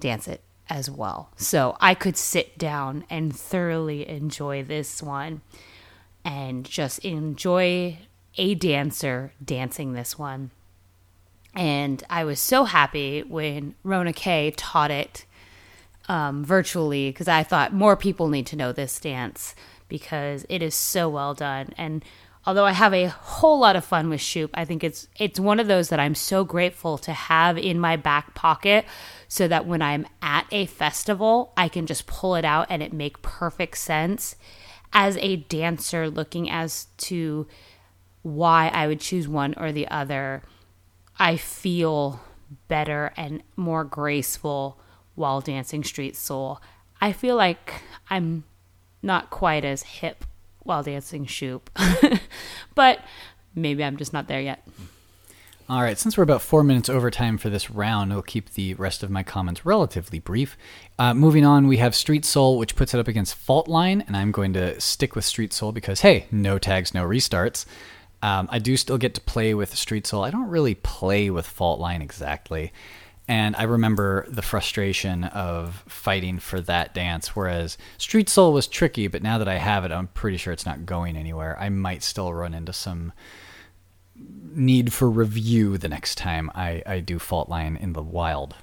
dance it as well. So I could sit down and thoroughly enjoy this one and just enjoy a dancer dancing this one. And I was so happy when Rona Kay taught it um, virtually because I thought more people need to know this dance because it is so well done. And although I have a whole lot of fun with Shoop, I think it's it's one of those that I'm so grateful to have in my back pocket so that when I'm at a festival, I can just pull it out and it make perfect sense as a dancer looking as to why I would choose one or the other I feel better and more graceful while dancing Street Soul. I feel like I'm not quite as hip while dancing Shoop, but maybe I'm just not there yet. All right, since we're about four minutes over time for this round, I'll keep the rest of my comments relatively brief. Uh, moving on, we have Street Soul, which puts it up against Fault Line, and I'm going to stick with Street Soul because, hey, no tags, no restarts. Um, I do still get to play with Street Soul. I don't really play with Fault Line exactly. And I remember the frustration of fighting for that dance, whereas Street Soul was tricky, but now that I have it, I'm pretty sure it's not going anywhere. I might still run into some need for review the next time I, I do Fault Line in the wild.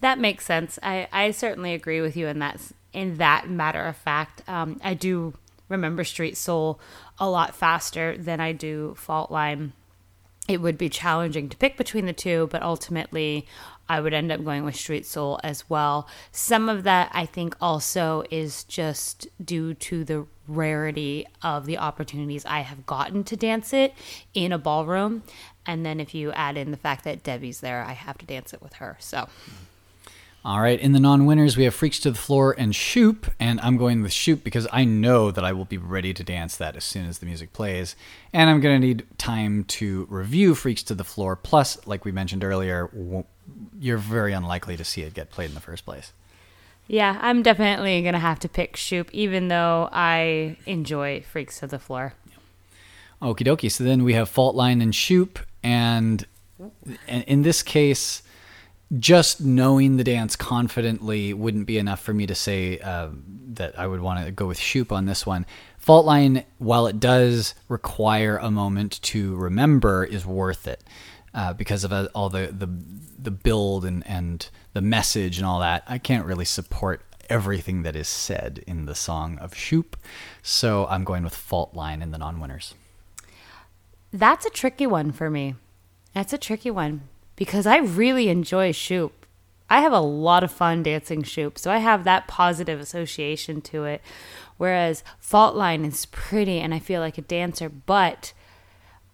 That makes sense. I, I certainly agree with you in that in that matter of fact. Um, I do remember Street Soul a lot faster than I do Fault Line. it would be challenging to pick between the two, but ultimately I would end up going with Street Soul as well. Some of that I think also is just due to the rarity of the opportunities I have gotten to dance it in a ballroom. And then if you add in the fact that Debbie's there, I have to dance it with her. So All right, in the non-winners, we have Freaks to the Floor and Shoop, and I'm going with Shoop because I know that I will be ready to dance that as soon as the music plays, and I'm going to need time to review Freaks to the Floor. Plus, like we mentioned earlier, you're very unlikely to see it get played in the first place. yeah, I'm definitely going to have to pick Shoop, even though I enjoy Freaks to the Floor. Okie dokie. So then we have Fault Line and Shoop, and in this case, just knowing the dance confidently wouldn't be enough for me to say uh, that I would want to go with Shoop on this one. Fault Line, while it does require a moment to remember, is worth it uh, because of uh, all the, the the build and, and the message and all that. I can't really support everything that is said in the song of Shoop, so I'm going with Fault Line in the non-winners. That's a tricky one for me. That's a tricky one because I really enjoy Shoop. I have a lot of fun dancing Shoop, so I have that positive association to it. Whereas Fault Line is pretty and I feel like a dancer, but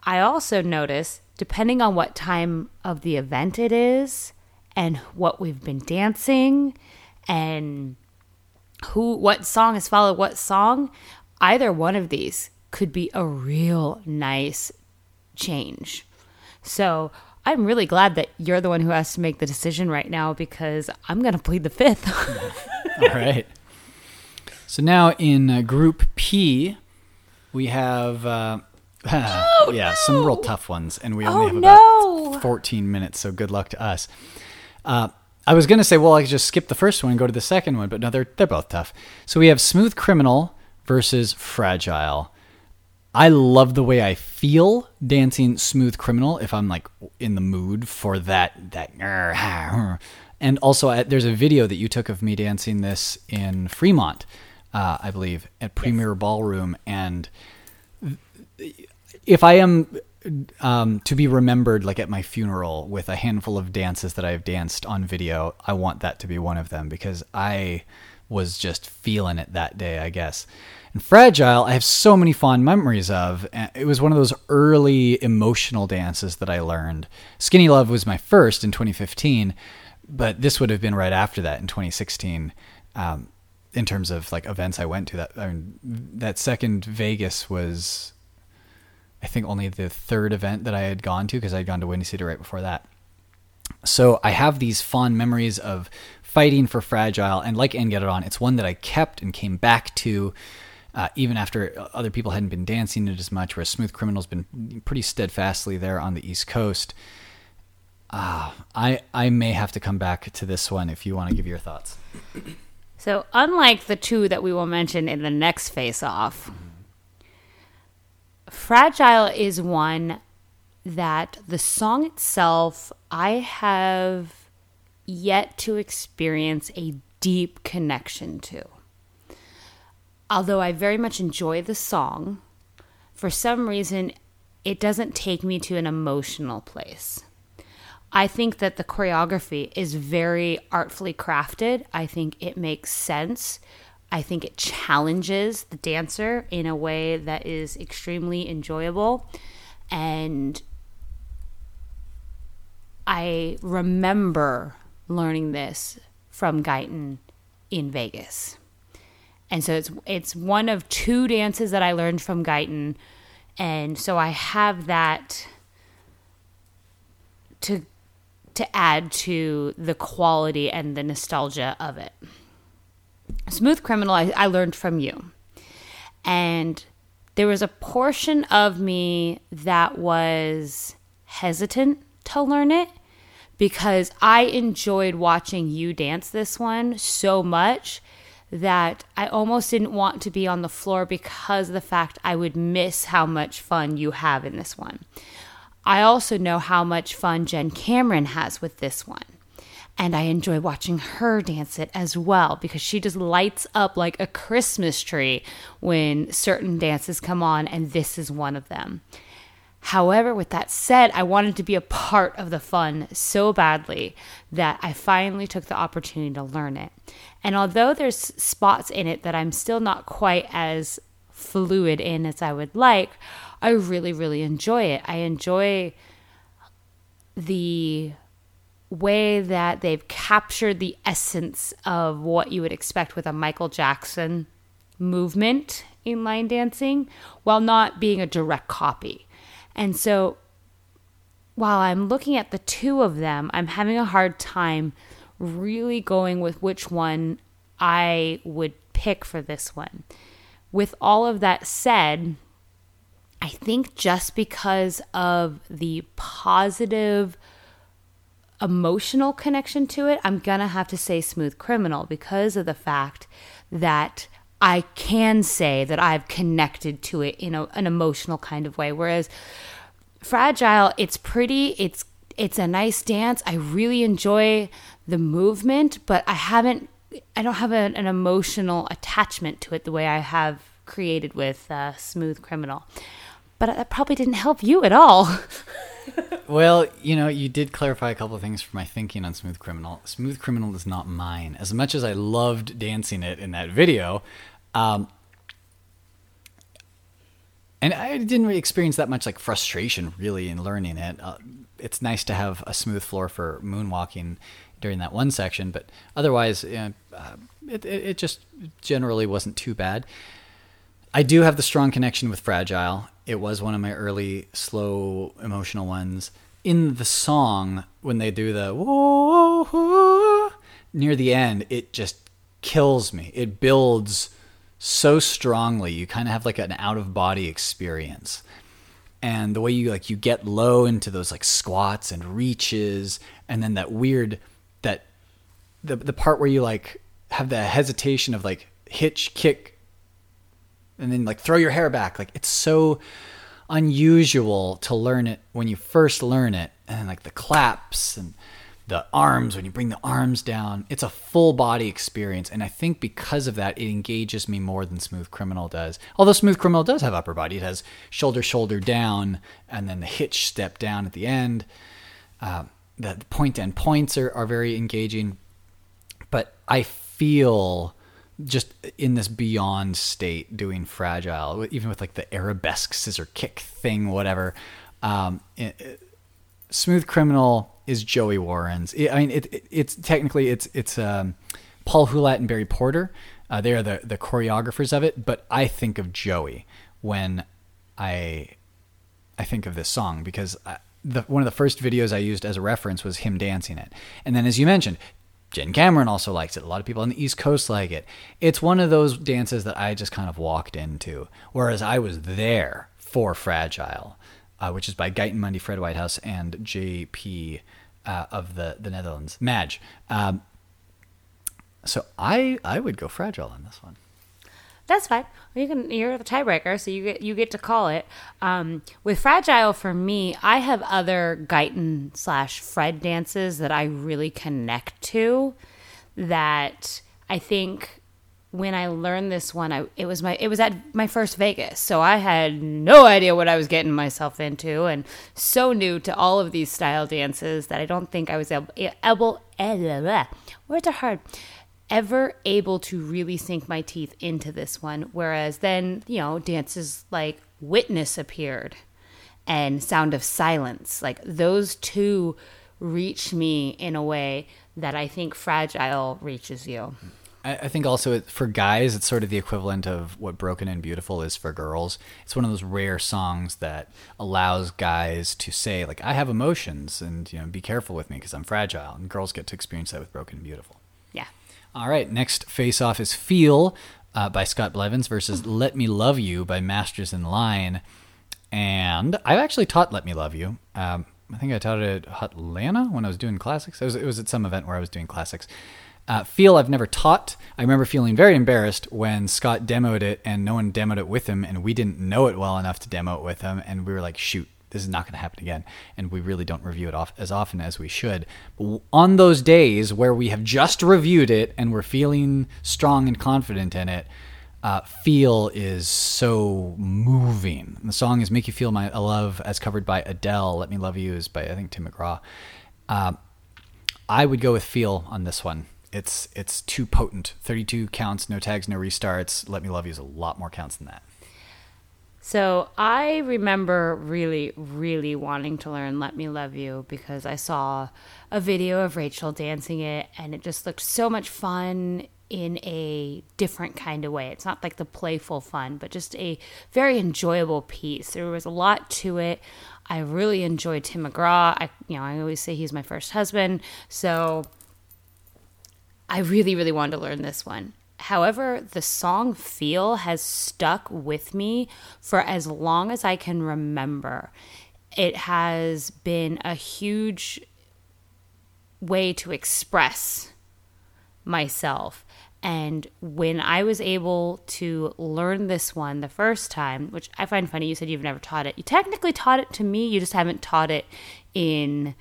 I also notice, depending on what time of the event it is and what we've been dancing and who what song has followed what song, either one of these could be a real nice change. So I'm really glad that you're the one who has to make the decision right now because I'm going to plead the fifth. All right. So now in uh, Group P, we have uh, yeah some real tough ones, and we only Oh, have no. about 14 minutes. So good luck to us. Uh, I was gonna say, well, I could just skip the first one and go to the second one, but no, they're they're both tough. So we have Smooth Criminal versus Fragile. I love the way I feel dancing Smooth Criminal if I'm like in the mood for that that and also I, there's a video that you took of me dancing this in Fremont, uh, I believe, at Premier Ballroom and if I am um, to be remembered like at my funeral with a handful of dances that I've danced on video, I want that to be one of them because I was just feeling it that day, I guess. And Fragile, I have so many fond memories of. It was one of those early emotional dances that I learned. Skinny Love was my first in 2015, but this would have been right after that in 2016. Um, in terms of like events I went to, that I mean, that second Vegas was I think only the third event that I had gone to because I had gone to Windy City right before that. So I have these fond memories of fighting for Fragile, and like and Get It On, it's one that I kept and came back to. Uh, even after other people hadn't been dancing it as much, whereas Smooth Criminal's been pretty steadfastly there on the East Coast. Uh, I I may have to come back to this one if you want to give your thoughts. so, unlike the two that we will mention in the next face off, Fragile is one that the song itself, I have yet to experience a deep connection to. Although I very much enjoy the song, for some reason, it doesn't take me to an emotional place. I think that the choreography is very artfully crafted. I think it makes sense. I think it challenges the dancer in a way that is extremely enjoyable. And I remember learning this from Guyton in Vegas. And so it's it's one of two dances that I learned from Guyton. And so I have that to to add to the quality and the nostalgia of it. Smooth Criminal, I, I learned from you. And there was a portion of me that was hesitant to learn it because I enjoyed watching you dance this one so much that I almost didn't want to be on the floor because of the fact I would miss how much fun you have in this one. I also know how much fun Jen Cameron has with this one. And I enjoy watching her dance it as well because she just lights up like a Christmas tree when certain dances come on, and this is one of them. However, with that said, I wanted to be a part of the fun so badly that I finally took the opportunity to learn it. And although there's spots in it that I'm still not quite as fluid in as I would like, I really, really enjoy it. I enjoy the way that they've captured the essence of what you would expect with a Michael Jackson movement in line dancing while not being a direct copy. And so while I'm looking at the two of them, I'm having a hard time really going with which one I would pick for this one. With all of that said, I think just because of the positive emotional connection to it, I'm going to have to say Smooth Criminal because of the fact that I can say that I've connected to it in a, an emotional kind of way. Whereas Fragile, it's pretty, it's it's a nice dance. I really enjoy the movement, but I haven't I don't have a, an emotional attachment to it the way I have created with uh, Smooth Criminal. But that probably didn't help you at all. well, you know, you did clarify a couple of things for my thinking on Smooth Criminal. Smooth Criminal is not mine. As much as I loved dancing it in that video, um, and I didn't really experience that much like frustration really in learning it. Uh, it's nice to have a smooth floor for moonwalking during that one section, but otherwise, uh, it, it, it just generally wasn't too bad. I do have the strong connection with Fragile. It was one of my early slow emotional ones. In the song, when they do the near the end, it just kills me. It builds so strongly. You kind of have like an out of body experience. And the way you like you get low into those like squats and reaches and then that weird that the the part where you like have the hesitation of like hitch kick and then like throw your hair back. Like it's so unusual to learn it when you first learn it and like the claps and the arms when you bring the arms down it's a full body experience and i think because of that it engages me more than smooth criminal does. Although smooth criminal does have upper body it has shoulder shoulder down and then the hitch step down at the end. Uh, the point end points are, are very engaging but i feel just in this beyond state doing fragile even with like the arabesque scissor kick thing whatever um, it, it, smooth criminal is Joey Warren's. I mean, it, it, it's technically it's it's um, Paul Hulat and Barry Porter. Uh, they are the the choreographers of it, but I think of Joey when I I think of this song because I, the, one of the first videos I used as a reference was him dancing it, and then as you mentioned. Jen Cameron also likes it. A lot of people on the East Coast like it. It's one of those dances that I just kind of walked into, whereas I was there for Fragile, uh, which is by Guyton Mundy, Fred Whitehouse, and J.P uh, of the the Netherlands, Madge. Um, so I I would go fragile on this one. That's fine. You can. You're the tiebreaker, so you get you get to call it. Um, with fragile, for me, I have other Guyton slash Fred dances that I really connect to. That I think when I learned this one, I it was my it was at my first Vegas, so I had no idea what I was getting myself into, and so new to all of these style dances that I don't think I was able able words are hard ever able to really sink my teeth into this one. Whereas then you know dances like Witness appeared and Sound of Silence, like those two reach me in a way that I think Fragile reaches you. I, think also for guys, it's sort of the equivalent of what Broken and Beautiful is for girls. It's one of those rare songs that allows guys to say, like, I have emotions and, you know, be careful with me because I'm fragile. And girls get to experience that with Broken and Beautiful. All right. Next face off is Feel uh, by Scott Blevins versus Let Me Love You by Masters in Line. And I've actually taught Let Me Love You. Um, I think I taught it at Atlanta when I was doing classics. It was, it was at some event where I was doing classics. Uh, feel I've never taught. I remember feeling very embarrassed when Scott demoed it and no one demoed it with him, and we didn't know it well enough to demo it with him, and we were like, shoot, this is not going to happen again. And we really don't review it off as often as we should. But on those days where we have just reviewed it and we're feeling strong and confident in it, Uh, feel is so moving. The song is "Make You Feel My Love" as covered by Adele. "Let Me Love You" is by I think Tim McGraw. Uh, I would go with "Feel" on this one. It's it's too potent. Thirty-two counts, no tags, no restarts. "Let Me Love You" is a lot more counts than that. So I remember really, really wanting to learn Let Me Love You because I saw a video of Rachel dancing it and it just looked so much fun in a different kind of way. It's not like the playful fun, but just a very enjoyable piece. There was a lot to it. I really enjoyed Tim McGraw. I you know, I always say he's my first husband. So I really, really wanted to learn this one. However, the song Feel has stuck with me for as long as I can remember. It has been a huge way to express myself. And when I was able to learn this one the first time, which I find funny, you said you've never taught it. You technically taught it to me, you just haven't taught it in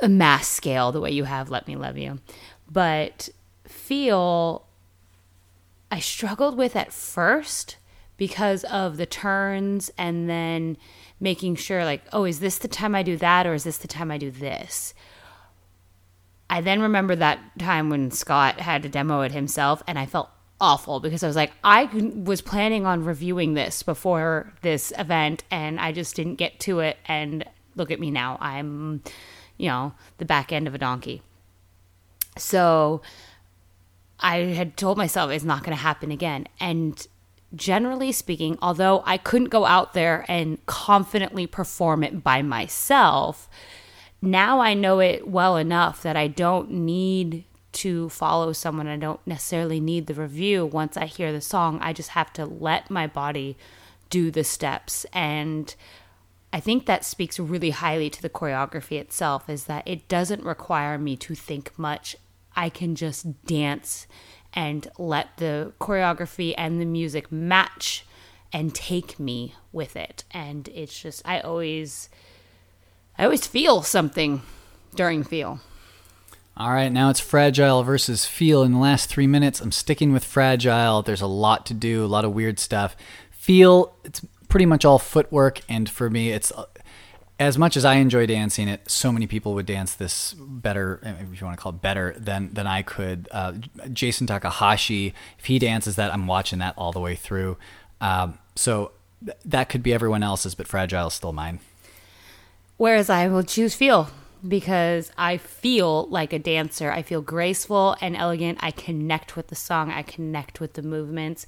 a mass scale the way you have Let Me Love You. But Feel I struggled with at first because of the turns and then making sure, like, oh, is this the time I do that or is this the time I do this? I then remember that time when Scott had to demo it himself and I felt awful because I was like, I was planning on reviewing this before this event and I just didn't get to it. And look at me now. I'm, you know, the back end of a donkey. So I had told myself it's not going to happen again. And generally speaking, although I couldn't go out there and confidently perform it by myself, now I know it well enough that I don't need to follow someone. I don't necessarily need the review once I hear the song. I just have to let my body do the steps. And I think that speaks really highly to the choreography itself is that it doesn't require me to think much I can just dance and let the choreography and the music match and take me with it. And it's just, I always, I always feel something during feel. All right, now it's fragile versus feel. In the last three minutes, I'm sticking with fragile. There's a lot to do, a lot of weird stuff. Feel, it's pretty much all footwork, and for me, it's as much as I enjoy dancing it, so many people would dance this better, if you want to call it better, than than I could. Uh, Jason Takahashi, if he dances that, I'm watching that all the way through. Um, so th- that could be everyone else's, but Fragile is still mine. Whereas I will choose Feel because I feel like a dancer. I feel graceful and elegant. I connect with the song. I connect with the movements.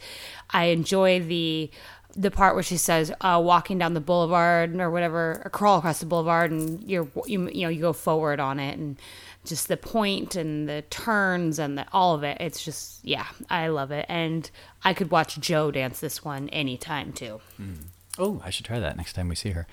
I enjoy the the part where she says uh, walking down the boulevard or whatever or crawl across the boulevard and you're you, you know you go forward on it and just the point and the turns and the, all of it. It's just yeah i love it. And i could watch joe dance this one anytime too. Mm. oh i should try that next time we see her.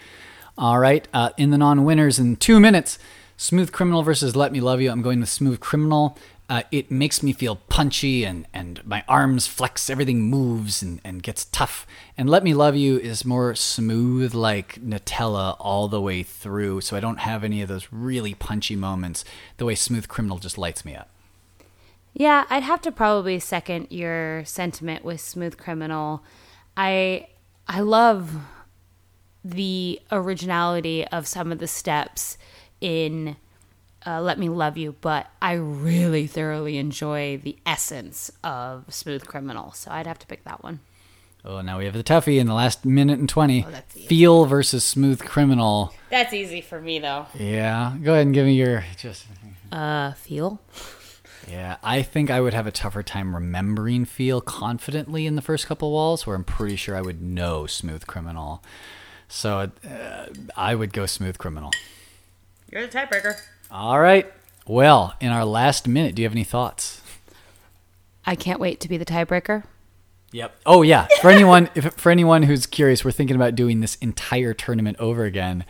All right uh, in the non-winners in two minutes smooth criminal versus let me love you. I'm going with smooth criminal uh, it makes me feel punchy and, and my arms flex, everything moves and, and gets tough. And Let Me Love You is more smooth, like Nutella, all the way through. So I don't have any of those really punchy moments the way Smooth Criminal just lights me up. Yeah, I'd have to probably second your sentiment with Smooth Criminal. I I love the originality of some of the steps in uh, Let Me Love You, but I really thoroughly enjoy the essence of Smooth Criminal. So I'd have to pick that one. Oh, now we have the toughie in the last minute and 20. Oh, Feel versus Smooth Criminal. That's easy for me, though. Yeah. Go ahead and give me your. just. Uh, Feel? Yeah, I think I would have a tougher time remembering Feel confidently in the first couple walls, where I'm pretty sure I would know Smooth Criminal. So uh, I would go Smooth Criminal. You're the tiebreaker. All right. Well, in our last minute, do you have any thoughts? I can't wait to be the tiebreaker. Yep. Oh yeah. For anyone, if, for anyone who's curious, we're thinking about doing this entire tournament over again,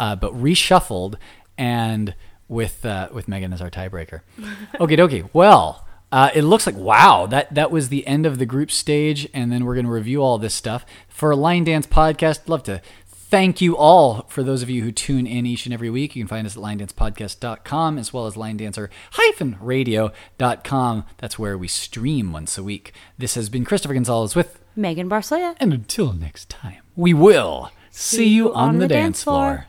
uh, but reshuffled and with uh, with Megan as our tiebreaker. Okay, dokie. Well, uh, it looks like wow that that was the end of the group stage, and then we're going to review all this stuff for a line dance podcast. Love to Thank you all for those of you who tune in each and every week. You can find us at linedancepodcast.com as well as linedancer-radio.com. That's where we stream once a week. This has been Christopher Gonzalez with, Megan Barsoya. and until next time, we will see, you on, the, dance floor.